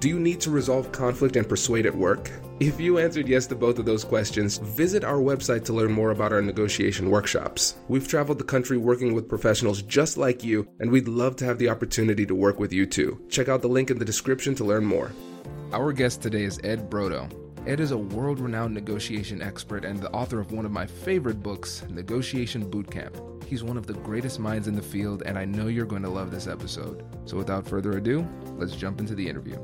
Do you need to resolve conflict and persuade at work? If you answered yes to both of those questions, visit our website to learn more about our negotiation workshops. We've traveled the country working with professionals just like you, and we'd love to have the opportunity to work with you too. Check out the link in the description to learn more. Our guest today is Ed Brodow. Ed is a world renowned negotiation expert and the author of one of my favorite books, Negotiation Bootcamp. He's one of the greatest minds in the field, and I know you're going to love this episode. So, without further ado, let's jump into the interview.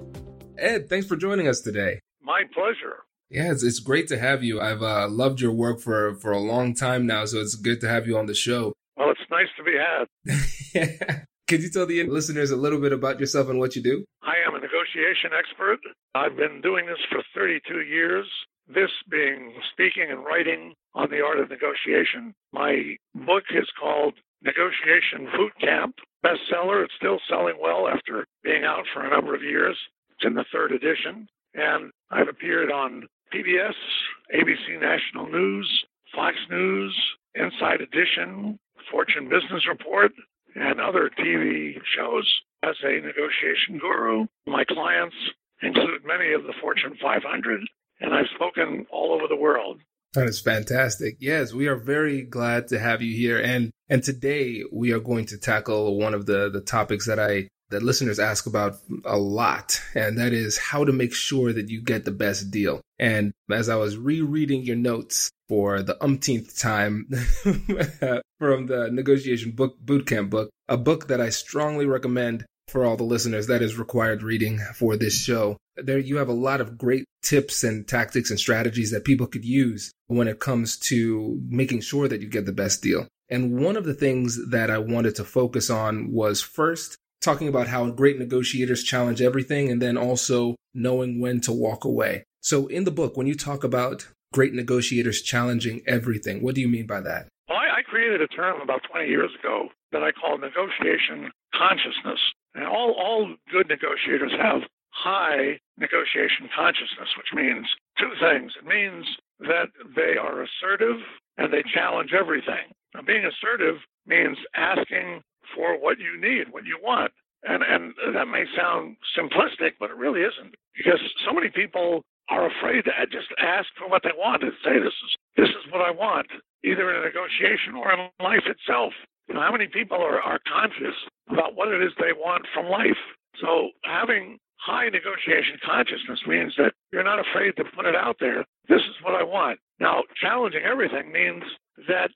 Ed, thanks for joining us today. My pleasure. Yeah, it's, it's great to have you. I've uh, loved your work for, for a long time now, so it's good to have you on the show. Well, it's nice to be had. Could you tell the listeners a little bit about yourself and what you do? I am a negotiation expert. I've been doing this for 32 years, this being speaking and writing on the art of negotiation. My book is called Negotiation Boot Camp, bestseller. It's still selling well after being out for a number of years. It's in the third edition. And I've appeared on PBS, ABC National News, Fox News, Inside Edition, Fortune Business Report, and other TV shows as a negotiation guru. My clients include many of the Fortune 500, and I've spoken all over the world. That is fantastic. Yes, we are very glad to have you here. And and today we are going to tackle one of the the topics that I that listeners ask about a lot, and that is how to make sure that you get the best deal. And as I was rereading your notes for the umpteenth time from the negotiation book bootcamp book, a book that I strongly recommend for all the listeners that is required reading for this show. There you have a lot of great tips and tactics and strategies that people could use when it comes to making sure that you get the best deal. And one of the things that I wanted to focus on was first talking about how great negotiators challenge everything and then also knowing when to walk away. So in the book, when you talk about great negotiators challenging everything, what do you mean by that? Well, I, I created a term about 20 years ago that I call negotiation consciousness. And all, all good negotiators have high negotiation consciousness, which means two things. It means that they are assertive and they challenge everything. Now, being assertive means asking for what you need, what you want. And, and that may sound simplistic, but it really isn't because so many people are afraid to just ask for what they want and say, this is, this is what I want, either in a negotiation or in life itself. You know, how many people are, are conscious about what it is they want from life? So having high negotiation consciousness means that you're not afraid to put it out there. This is what I want. Now, challenging everything means that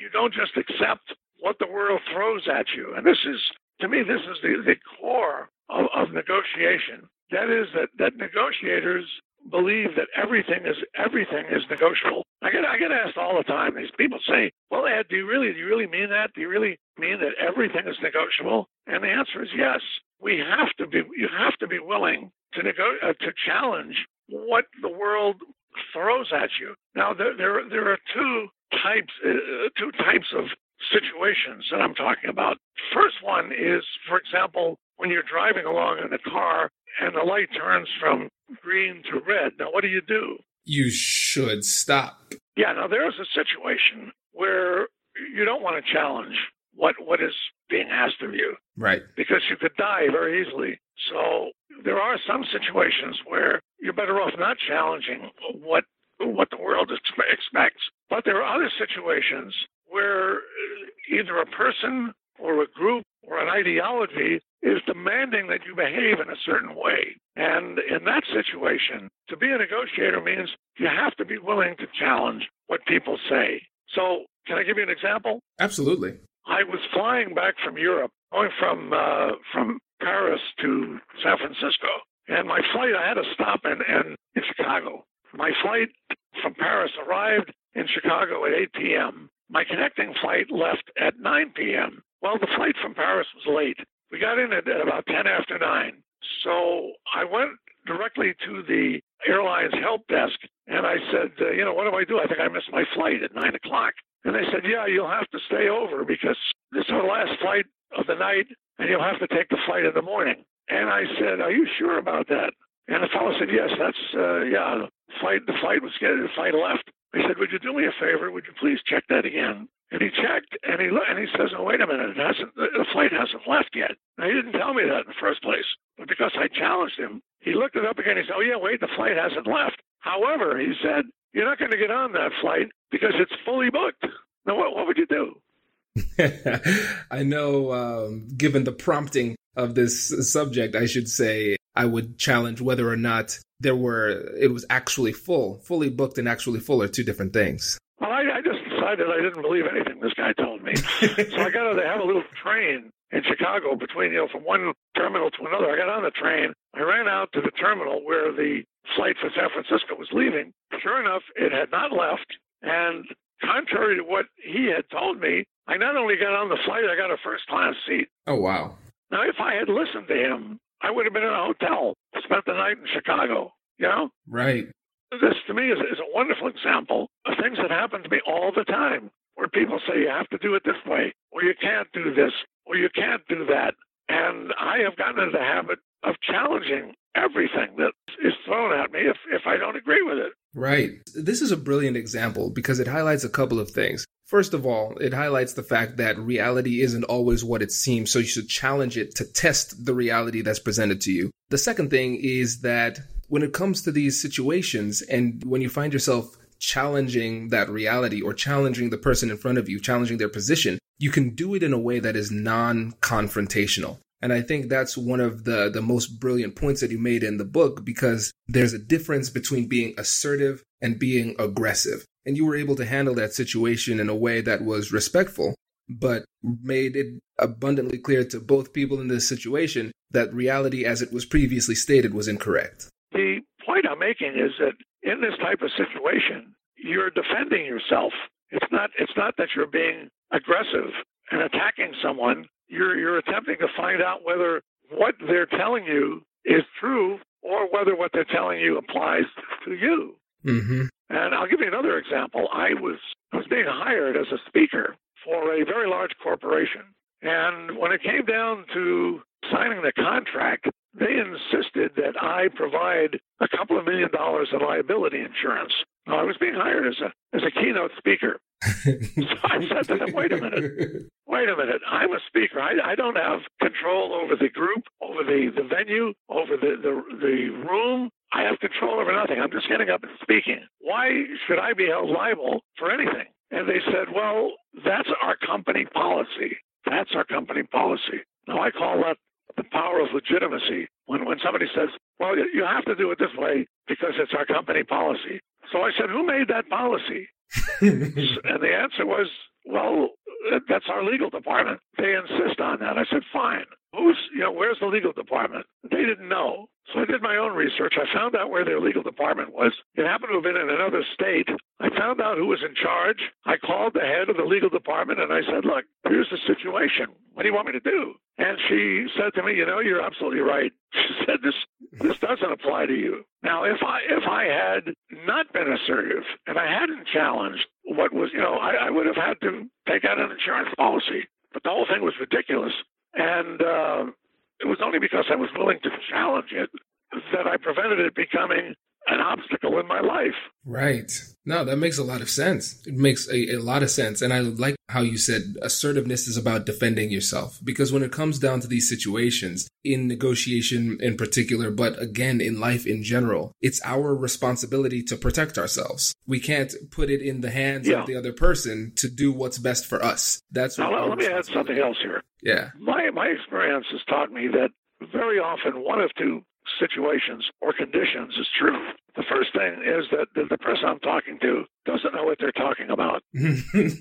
you don't just accept what the world throws at you. And this is, to me, this is the, the core of, of negotiation. That is that, that negotiators believe that everything is everything is negotiable. I get I get asked all the time. These people say, "Well, Ed, do you really do you really mean that? Do you really mean that everything is negotiable?" And the answer is yes. We have to be you have to be willing to nego- uh, to challenge what the world throws at you. Now there there there are two types uh, two types of situations that I'm talking about. First one is, for example, when you're driving along in a car and the light turns from green to red. Now, what do you do? You should stop. Yeah, now there's a situation where you don't want to challenge what what is being asked of you. Right. Because you could die very easily. So there are some situations where you're better off not challenging what what the world expects. But there are other situations where either a person or a group or an ideology is demanding that you behave in a certain way. And in that situation, to be a negotiator means you have to be willing to challenge what people say. So, can I give you an example? Absolutely. I was flying back from Europe, going from uh, from Paris to San Francisco, and my flight, I had to stop in, in, in Chicago. My flight from Paris arrived in Chicago at 8 p.m. My connecting flight left at 9 p.m. Well, the flight from Paris was late. We got in at, about 10 after 9. So I went directly to the airline's help desk and I said, uh, you know, what do I do? I think I missed my flight at 9 o'clock. And they said, yeah, you'll have to stay over because this is our last flight of the night and you'll have to take the flight in the morning. And I said, are you sure about that? And the fellow said, yes, that's, uh, yeah, flight, the flight was getting, the flight left. I said, would you do me a favor? Would you please check that again? And he checked, and he and he says, "Oh, wait a minute, it hasn't. The flight hasn't left yet." Now he didn't tell me that in the first place, but because I challenged him, he looked it up again. He said, "Oh yeah, wait, the flight hasn't left." However, he said, "You're not going to get on that flight because it's fully booked." Now, what, what would you do? I know, um, given the prompting of this subject, I should say I would challenge whether or not there were it was actually full, fully booked and actually full are two different things. Well, I, I just decided I didn't believe anything this guy told me. so I got to have a little train in Chicago between, you know, from one terminal to another. I got on the train. I ran out to the terminal where the flight for San Francisco was leaving. Sure enough, it had not left. And contrary to what he had told me, I not only got on the flight, I got a first class seat. Oh, wow. Now, if I had listened to him, I would have been in a hotel, spent the night in Chicago, you know? Right. This, to me, is, is a wonderful example of things that happen to me all the time, where people say you have to do it this way, or you can't do this, or you can't do that. And I have gotten into the habit of challenging everything that is thrown at me if, if I don't agree with it. Right. This is a brilliant example because it highlights a couple of things. First of all, it highlights the fact that reality isn't always what it seems, so you should challenge it to test the reality that's presented to you. The second thing is that when it comes to these situations and when you find yourself challenging that reality or challenging the person in front of you, challenging their position, you can do it in a way that is non confrontational. And I think that's one of the, the most brilliant points that you made in the book because there's a difference between being assertive and being aggressive. And you were able to handle that situation in a way that was respectful, but made it abundantly clear to both people in this situation that reality as it was previously stated was incorrect. The point I'm making is that in this type of situation, you're defending yourself. It's not it's not that you're being aggressive and attacking someone. You're you're attempting to find out whether what they're telling you is true or whether what they're telling you applies to you. Mm-hmm. And I'll give you another example. I was I was being hired as a speaker for a very large corporation, and when it came down to signing the contract, they insisted that I provide a couple of million dollars in liability insurance. Now, I was being hired as a as a keynote speaker. so I said to them, wait a minute, wait a minute. I'm a speaker. I, I don't have control over the group, over the, the venue, over the, the, the room. I have control over nothing. I'm just getting up and speaking. Why should I be held liable for anything? And they said, well, that's our company policy. That's our company policy. Now, I call that the power of legitimacy. When, when somebody says, well, you have to do it this way because it's our company policy. So I said, who made that policy? and the answer was, well, uh, that's our legal department. They insist on that. I said, fine. Who's, you know, where's the legal department? They didn't know. So I did my own research. I found out where their legal department was. It happened to have been in another state. I found out who was in charge. I called the head of the legal department and I said, look, here's the situation. What do you want me to do? And she said to me, you know, you're absolutely right. She said, this, this doesn't apply to you. Now, if I, if I had not been assertive and I hadn't challenged what was, you know, I, I would have had to take out an insurance policy. But the whole thing was ridiculous. And uh, it was only because I was willing to challenge it that I prevented it becoming an obstacle in my life. Right. No, that makes a lot of sense. It makes a, a, lot of sense. And I like how you said assertiveness is about defending yourself. Because when it comes down to these situations, in negotiation in particular, but again, in life in general, it's our responsibility to protect ourselves. We can't put it in the hands yeah. of the other person to do what's best for us. That's now, let me add something else here. Yeah. My, my experience has taught me that very often one of two situations or conditions is true. The first thing is that the person I'm talking to doesn't know what they're talking about. and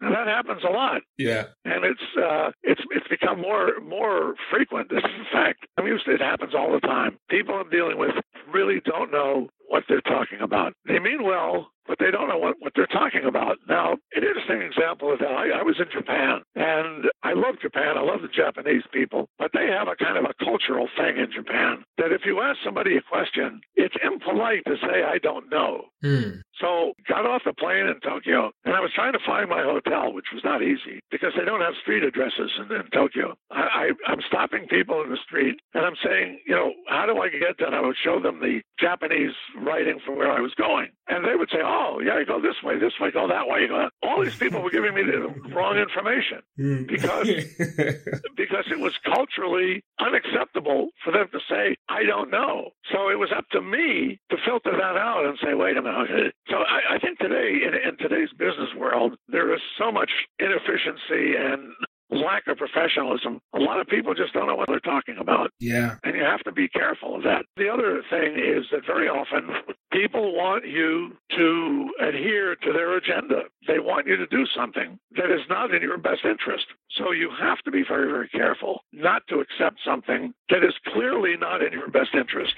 that happens a lot. Yeah. And it's uh, it's it's become more more frequent. This is a fact. I mean, it happens all the time. People I'm dealing with really don't know what they're talking about. They mean well, but they don't know what, what they're talking about. Now, an interesting example of that, I, I was in Japan, and I love Japan. I love the Japanese people, but they have a kind of a cultural thing in Japan that if you ask somebody a question, it's impolite to say, I don't know. Mm. So got off the plane in Tokyo, and I was trying to find my hotel, which was not easy because they don't have street addresses in, in Tokyo. I, I, I'm stopping people in the street, and I'm saying, you know, how do I get there? And I would show them the Japanese writing for where I was going, and they would say, oh, yeah, you go this way, this way, go that way. All these people were giving me the wrong information Hmm. because because it was culturally unacceptable for them to say, I don't know. So it was up to me to filter that out and say, wait a minute. So I, I think today, in, in today's business world, there is so much inefficiency and lack of professionalism. A lot of people just don't know what they're talking about. Yeah. And you have to be careful of that. The other thing is that very often people want you to adhere to their agenda. They want you to do something that is not in your best interest. So you have to be very, very careful not to accept something that is clearly not in your best interest.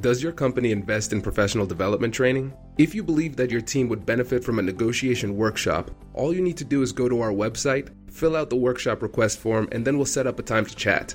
Does your company invest in professional development training? If you believe that your team would benefit from a negotiation workshop, all you need to do is go to our website, fill out the workshop request form, and then we'll set up a time to chat.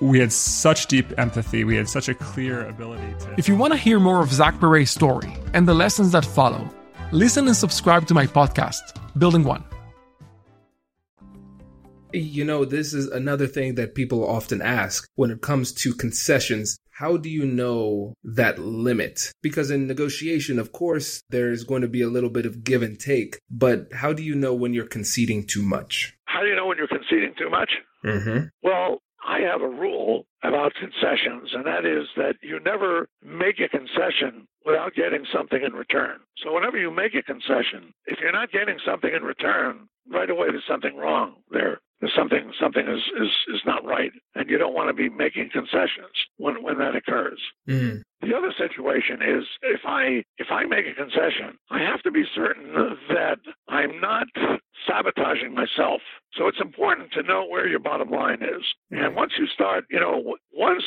we had such deep empathy. We had such a clear ability to. If you want to hear more of Zach Perret's story and the lessons that follow, listen and subscribe to my podcast, Building One. You know, this is another thing that people often ask when it comes to concessions. How do you know that limit? Because in negotiation, of course, there's going to be a little bit of give and take, but how do you know when you're conceding too much? How do you know when you're conceding too much? Mm-hmm. Well, I have a rule about concessions, and that is that you never make a concession without getting something in return. So whenever you make a concession, if you're not getting something in return, right away there's something wrong there. There's something something is, is, is not right, and you don't want to be making concessions when when that occurs. Mm. The other situation is if I if I make a concession, I have to be certain that I'm not sabotaging myself. So it's important to know where your bottom line is. And once you start, you know, once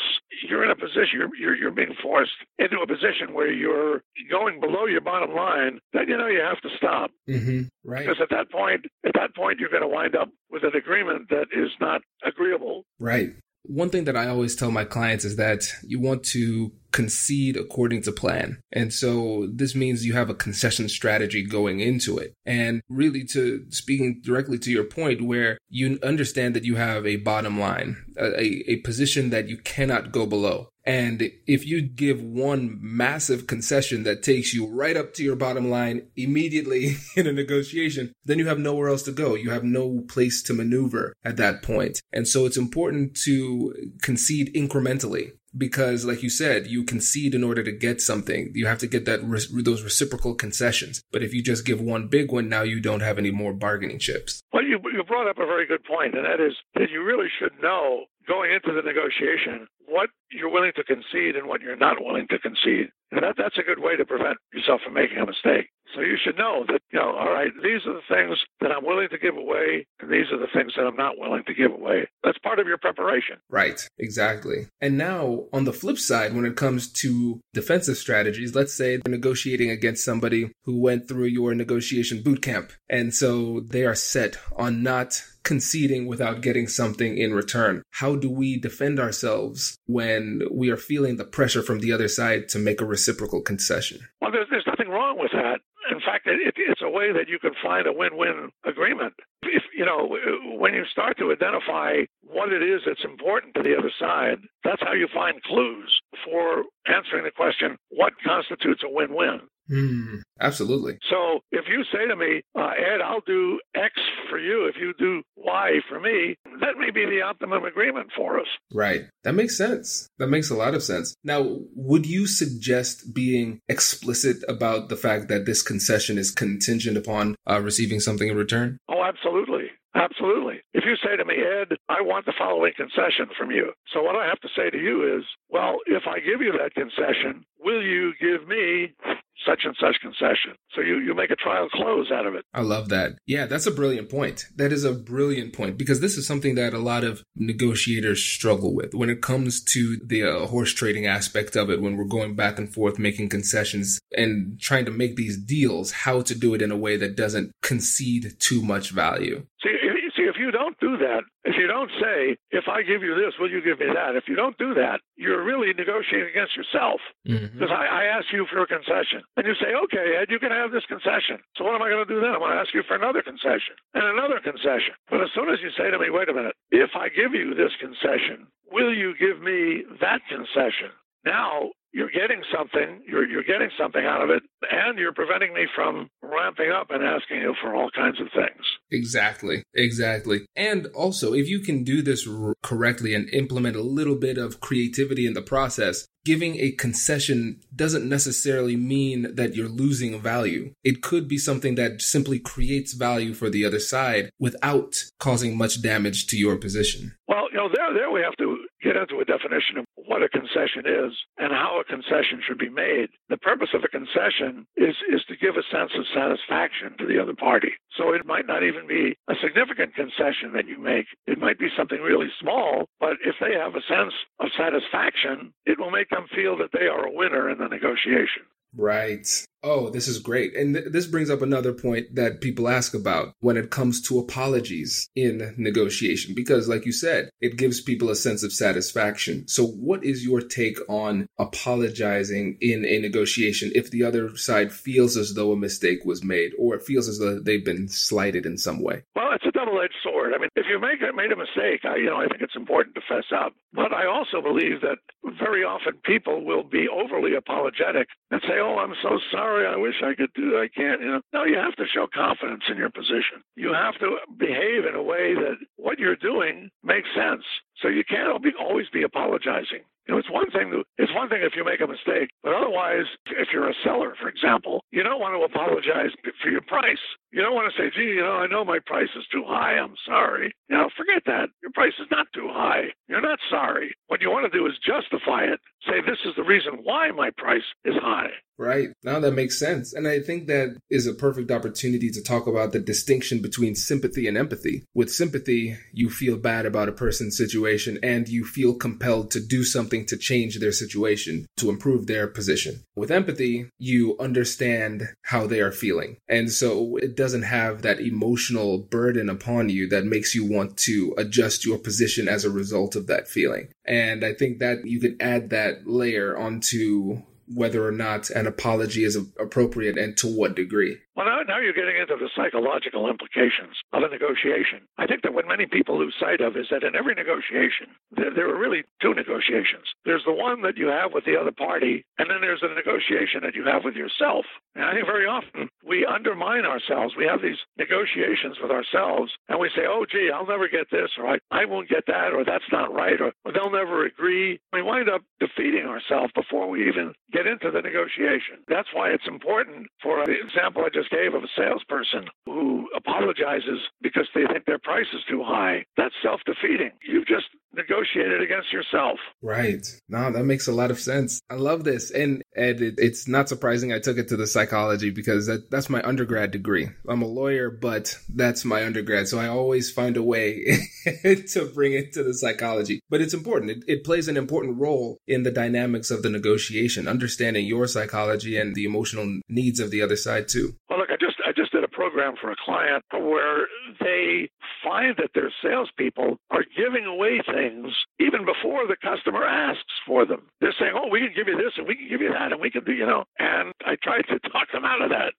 you're in a position, you're, you're, you're being forced into a position where you're going below your bottom line, then you know you have to stop. Mm-hmm. Right. Because at that point, at that point, you're going to wind up with an agreement that is not agreeable. Right. One thing that I always tell my clients is that you want to concede according to plan. And so this means you have a concession strategy going into it. And really to speaking directly to your point where you understand that you have a bottom line, a, a position that you cannot go below. And if you give one massive concession that takes you right up to your bottom line immediately in a negotiation, then you have nowhere else to go. You have no place to maneuver at that point. And so it's important to concede incrementally because like you said you concede in order to get something you have to get that those reciprocal concessions but if you just give one big one now you don't have any more bargaining chips well you, you brought up a very good point and that is that you really should know going into the negotiation what you're willing to concede and what you're not willing to concede. And that, that's a good way to prevent yourself from making a mistake. So you should know that, you know, all right, these are the things that I'm willing to give away, and these are the things that I'm not willing to give away. That's part of your preparation. Right, exactly. And now, on the flip side, when it comes to defensive strategies, let's say they're negotiating against somebody who went through your negotiation boot camp, and so they are set on not conceding without getting something in return? How do we defend ourselves when we are feeling the pressure from the other side to make a reciprocal concession? Well, there's, there's nothing wrong with that. In fact, it, it's a way that you can find a win-win agreement. If you know, when you start to identify what it is that's important to the other side, that's how you find clues for answering the question: what constitutes a win-win? Mm, absolutely. So if you say to me, uh, Ed, I'll do X for you if you do Y for me, that may be the optimum agreement for us. Right. That makes sense. That makes a lot of sense. Now, would you suggest being explicit about the fact that this concession is contingent upon uh, receiving something in return? Oh, absolutely. Absolutely. If you say to me, Ed, I want the following concession from you. So what I have to say to you is, well, if I give you that concession, will you give me such and such concession. So you, you make a trial close out of it. I love that. Yeah, that's a brilliant point. That is a brilliant point because this is something that a lot of negotiators struggle with when it comes to the uh, horse trading aspect of it, when we're going back and forth making concessions and trying to make these deals, how to do it in a way that doesn't concede too much value. See, see, if you don't do that, if you don't say, if I give you this, will you give me that? If you don't do that, you're really negotiating against yourself. Mm-hmm. Because mm-hmm. I, I ask you for a concession. And you say, okay, Ed, you can have this concession. So what am I going to do then? I'm going to ask you for another concession and another concession. But as soon as you say to me, wait a minute, if I give you this concession, will you give me that concession? Now you're getting something, you're, you're getting something out of it, and you're preventing me from ramping up and asking you for all kinds of things. Exactly, exactly. And also, if you can do this r- correctly and implement a little bit of creativity in the process, giving a concession doesn't necessarily mean that you're losing value. It could be something that simply creates value for the other side without causing much damage to your position. Well, you know, there, there we have to get into a definition of what a concession is and how a concession should be made. The purpose of a concession is, is to give a sense of satisfaction to the other party. So it might not even be a significant concession that you make. It might be something really small, but if they have a sense of satisfaction, it will make them feel that they are a winner in the negotiation. Right. Oh, this is great. And th- this brings up another point that people ask about when it comes to apologies in negotiation, because like you said, it gives people a sense of satisfaction. So what is your take on apologizing in a negotiation if the other side feels as though a mistake was made or it feels as though they've been slighted in some way? Well, it's a double-edged sword. I mean, if you make made a mistake, I, you know, I think it's important to fess up. But I also believe that very often people will be overly apologetic and say, "Oh, I'm so sorry." I wish I could do, I can't. You know, no, you have to show confidence in your position. You have to behave in a way that what you're doing makes sense. So you can't always be apologizing. You know, it's one thing to, it's one thing if you make a mistake, but otherwise, if you're a seller, for example, you don't want to apologize for your price. You don't want to say, gee, you know, I know my price is too high. I'm sorry. You know, forget that. Your price is not too high. You're not sorry. What you want to do is justify it. Say, this is the reason why my price is high. Right. Now that makes sense. And I think that is a perfect opportunity to talk about the distinction between sympathy and empathy. With sympathy, you feel bad about a person's situation and you feel compelled to do something to change their situation to improve their position. With empathy, you understand how they are feeling. And so it doesn't have that emotional burden upon you that makes you want to adjust your position as a result of that feeling. And I think that you can add that layer onto whether or not an apology is appropriate and to what degree. Well, now, now you're getting into the psychological implications of a negotiation. I think that what many people lose sight of is that in every negotiation, there, there are really two negotiations. There's the one that you have with the other party, and then there's the negotiation that you have with yourself. And I think very often we undermine ourselves. We have these negotiations with ourselves, and we say, oh, gee, I'll never get this, or I, I won't get that, or that's not right, or, or they'll never agree. We wind up defeating ourselves before we even get into the negotiation. That's why it's important for the example I just gave of a salesperson who apologizes because they think their price is too high. That's self defeating. You've just negotiated against yourself. Right. No, that makes a lot of sense. I love this. And, and it, it's not surprising I took it to the psychology because that, that's my undergrad degree. I'm a lawyer, but that's my undergrad. So I always find a way to bring it to the psychology. But it's important. It, it plays an important role in the dynamics of the negotiation, understanding your psychology and the emotional needs of the other side too. Well, look, I just I just did a program for a client where they find that their salespeople are giving away things even before the customer asks for them. They're saying, "Oh, we can give you this, and we can give you that, and we can do," you know. And I tried to talk them out of that.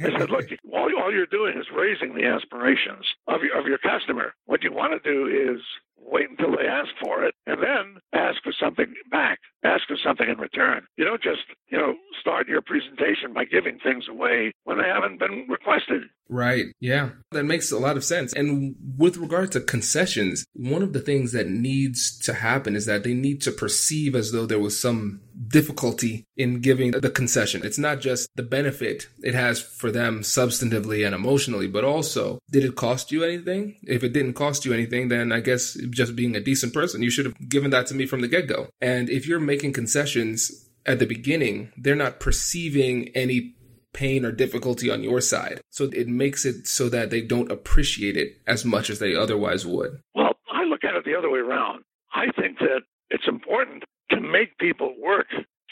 I said, "Look, all, all you're doing is raising the aspirations of your, of your customer. What you want to do is wait until they ask for it, and then ask for something back. Ask for something in return. You don't just, you know, start your presentation by giving things away when they haven't been requested. Right. Yeah. That makes a lot of sense. And with regard to concessions, one of the things that needs to happen is that they need to perceive as though there was some difficulty in giving the concession. It's not just the benefit it has for them substantively and emotionally, but also did it cost you anything? If it didn't cost you anything, then I guess just being a decent person, you should have given that to me from the get go. And if you're making concessions at the beginning, they're not perceiving any pain or difficulty on your side. So it makes it so that they don't appreciate it as much as they otherwise would. Well, I look at it the other way around. I think that it's important to make people work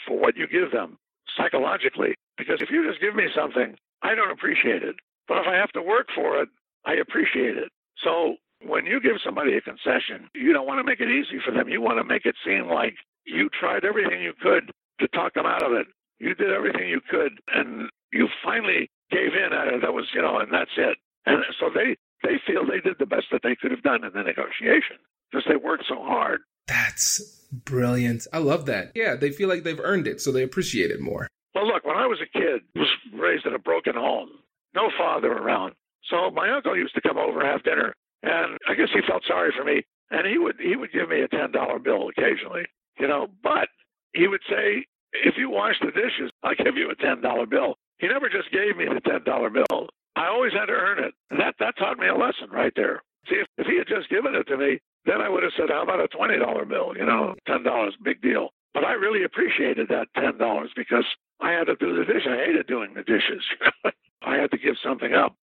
for what you give them psychologically. Because if you just give me something, I don't appreciate it. But if I have to work for it, I appreciate it. So when you give somebody a concession, you don't want to make it easy for them. You want to make it seem like you tried everything you could to talk them out of it. You did everything you could, and you finally gave in at it. That was, you know, and that's it. And so they they feel they did the best that they could have done in the negotiation because they worked so hard. That's brilliant. I love that. Yeah, they feel like they've earned it, so they appreciate it more. Well, look, when I was a kid, I was raised in a broken home, no father around. So my uncle used to come over and have dinner, and I guess he felt sorry for me, and he would he would give me a ten dollar bill occasionally, you know. But he would say, if you wash the dishes, I'll give you a ten dollar bill. He never just gave me the ten dollar bill. I always had to earn it. And that that taught me a lesson right there. See, if, if he had just given it to me, then I would have said, How about a twenty dollar bill? You know, ten dollars, big deal. But I really appreciated that ten dollars because I had to do the dishes. I hated doing the dishes. I had to give something up.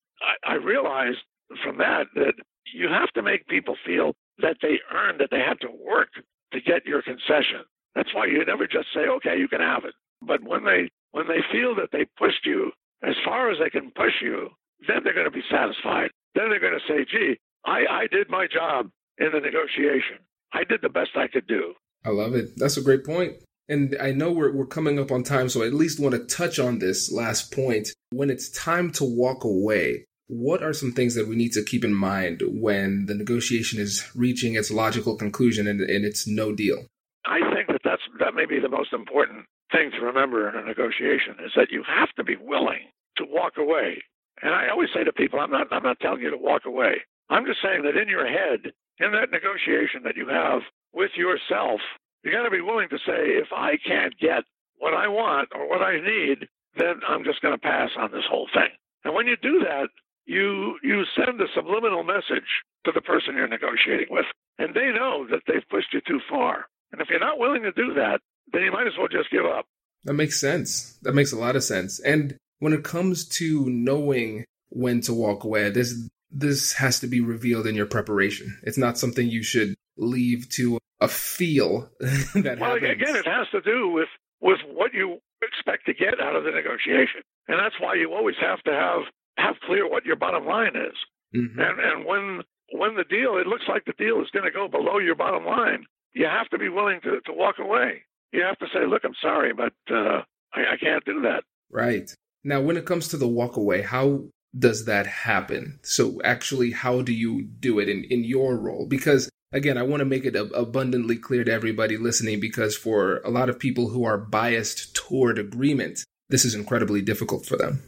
I, I realized from that that you have to make people feel that they earned that they had to work to get your concession. That's why you never just say, okay, you can have it. But when they when they feel that they pushed you as far as they can push you, then they're going to be satisfied. Then they're going to say, gee, I, I did my job in the negotiation. I did the best I could do. I love it. That's a great point. And I know we're, we're coming up on time, so I at least want to touch on this last point. When it's time to walk away, what are some things that we need to keep in mind when the negotiation is reaching its logical conclusion and, and it's no deal? I think that that's, that may be the most important thing to remember in a negotiation is that you have to be willing to walk away. And I always say to people, I'm not, I'm not telling you to walk away. I'm just saying that in your head, in that negotiation that you have with yourself, you got to be willing to say, if I can't get what I want or what I need, then I'm just going to pass on this whole thing. And when you do that, you you send a subliminal message to the person you're negotiating with, and they know that they've pushed you too far. And if you're not willing to do that, then you might as well just give up. That makes sense. That makes a lot of sense. And when it comes to knowing when to walk away, this this has to be revealed in your preparation. It's not something you should leave to a feel that well, happens. again, it has to do with with what you expect to get out of the negotiation, and that's why you always have to have have clear what your bottom line is. Mhm. And and when when the deal, it looks like the deal is going to go below your bottom line, you have to be willing to to walk away. You have to say, look, I'm sorry, but uh, I, I can't do that. Right. Now, when it comes to the walk away, how does that happen? So, actually, how do you do it in, in your role? Because, again, I want to make it ab- abundantly clear to everybody listening because for a lot of people who are biased toward agreement, this is incredibly difficult for them.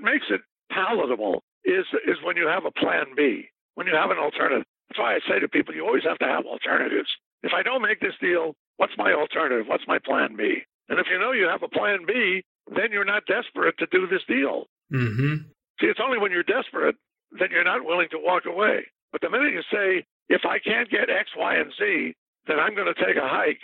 What makes it palatable is is when you have a plan B, when you have an alternative. That's why I say to people, you always have to have alternatives. If I don't make this deal, what's my alternative? What's my plan B? And if you know you have a plan B, then you're not desperate to do this deal. Mm-hmm. See, it's only when you're desperate that you're not willing to walk away. But the minute you say, if I can't get X, Y, and Z, then I'm going to take a hike,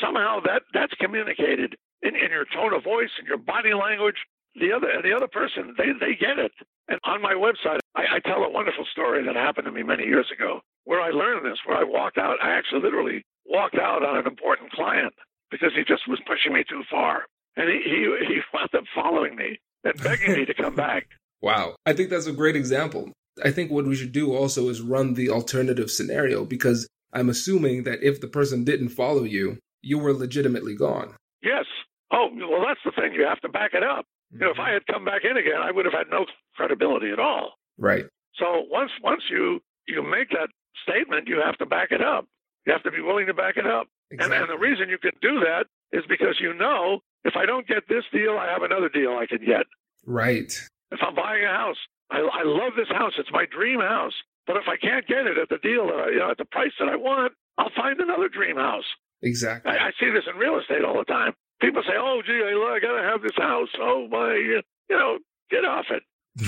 somehow that, that's communicated in, in your tone of voice and your body language. The other the other person, they, they get it. And on my website, I, I tell a wonderful story that happened to me many years ago where I learned this, where I walked out. I actually literally walked out on an important client because he just was pushing me too far. And he, he, he wound up following me and begging me to come back. Wow. I think that's a great example. I think what we should do also is run the alternative scenario because I'm assuming that if the person didn't follow you, you were legitimately gone. Yes. Well, that's the thing. You have to back it up. You know, if I mm-hmm. had come back in again, I would have had no credibility at all. Right. So once once you you make that statement, you have to back it up. You have to be willing to back it up. And, and the reason you can do that is because you know if I don't get this deal, I have another deal I can get. Right. If I'm buying a house, I, I love this house. It's my dream house. But if I can't get it at the deal, that I, you know, at the price that I want, I'll find another dream house. Exactly. I, I see this in real estate all the time. People say, "Oh, gee, I, I got to have this house." Oh my, you know, get off it.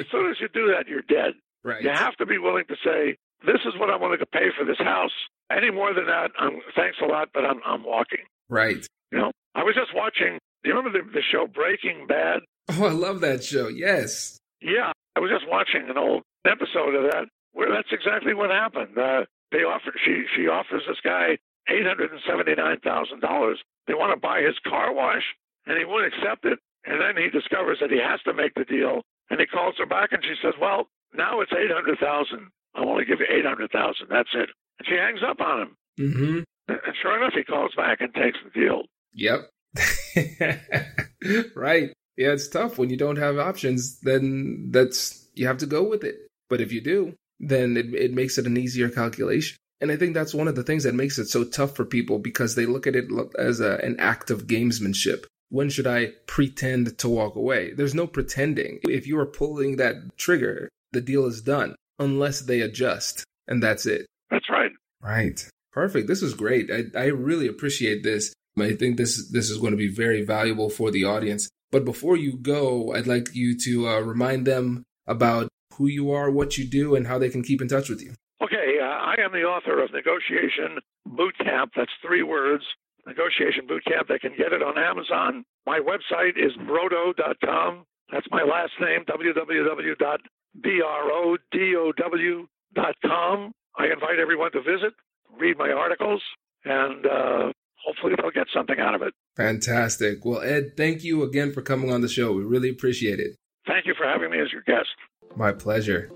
As soon as you do that, you're dead. right. You have to be willing to say, "This is what I'm willing to pay for this house." Any more than that, I'm thanks a lot, but I'm I'm walking. Right. You know, I was just watching. Do you remember the, the show Breaking Bad? Oh, I love that show. Yes. Yeah, I was just watching an old episode of that where that's exactly what happened. Uh, they offered she she offers this guy eight hundred and seventy nine thousand dollars. They want to buy his car wash, and he won't accept it. And then he discovers that he has to make the deal, and he calls her back, and she says, "Well, now it's eight hundred thousand. I'll only give you eight hundred thousand. That's it." And she hangs up on him. Mm-hmm. And sure enough, he calls back and takes the deal. Yep. right. Yeah, it's tough when you don't have options. Then that's you have to go with it. But if you do, then it it makes it an easier calculation. And I think that's one of the things that makes it so tough for people because they look at it as a, an act of gamesmanship. When should I pretend to walk away? There's no pretending. If you are pulling that trigger, the deal is done unless they adjust, and that's it. That's right. Right. Perfect. This is great. I, I really appreciate this. I think this this is going to be very valuable for the audience. But before you go, I'd like you to uh, remind them about who you are, what you do, and how they can keep in touch with you. Okay, uh, I am the author of Negotiation Boot Camp. That's three words. Negotiation Boot Camp. They can get it on Amazon. My website is brodow.com. That's my last name, www.brodow.com. I invite everyone to visit, read my articles, and uh, hopefully they'll get something out of it. Fantastic. Well, Ed, thank you again for coming on the show. We really appreciate it. Thank you for having me as your guest. My pleasure.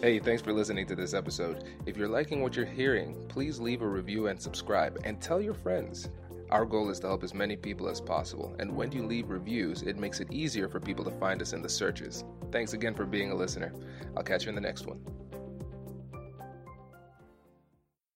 Hey, thanks for listening to this episode. If you're liking what you're hearing, please leave a review and subscribe and tell your friends. Our goal is to help as many people as possible, and when you leave reviews, it makes it easier for people to find us in the searches. Thanks again for being a listener. I'll catch you in the next one.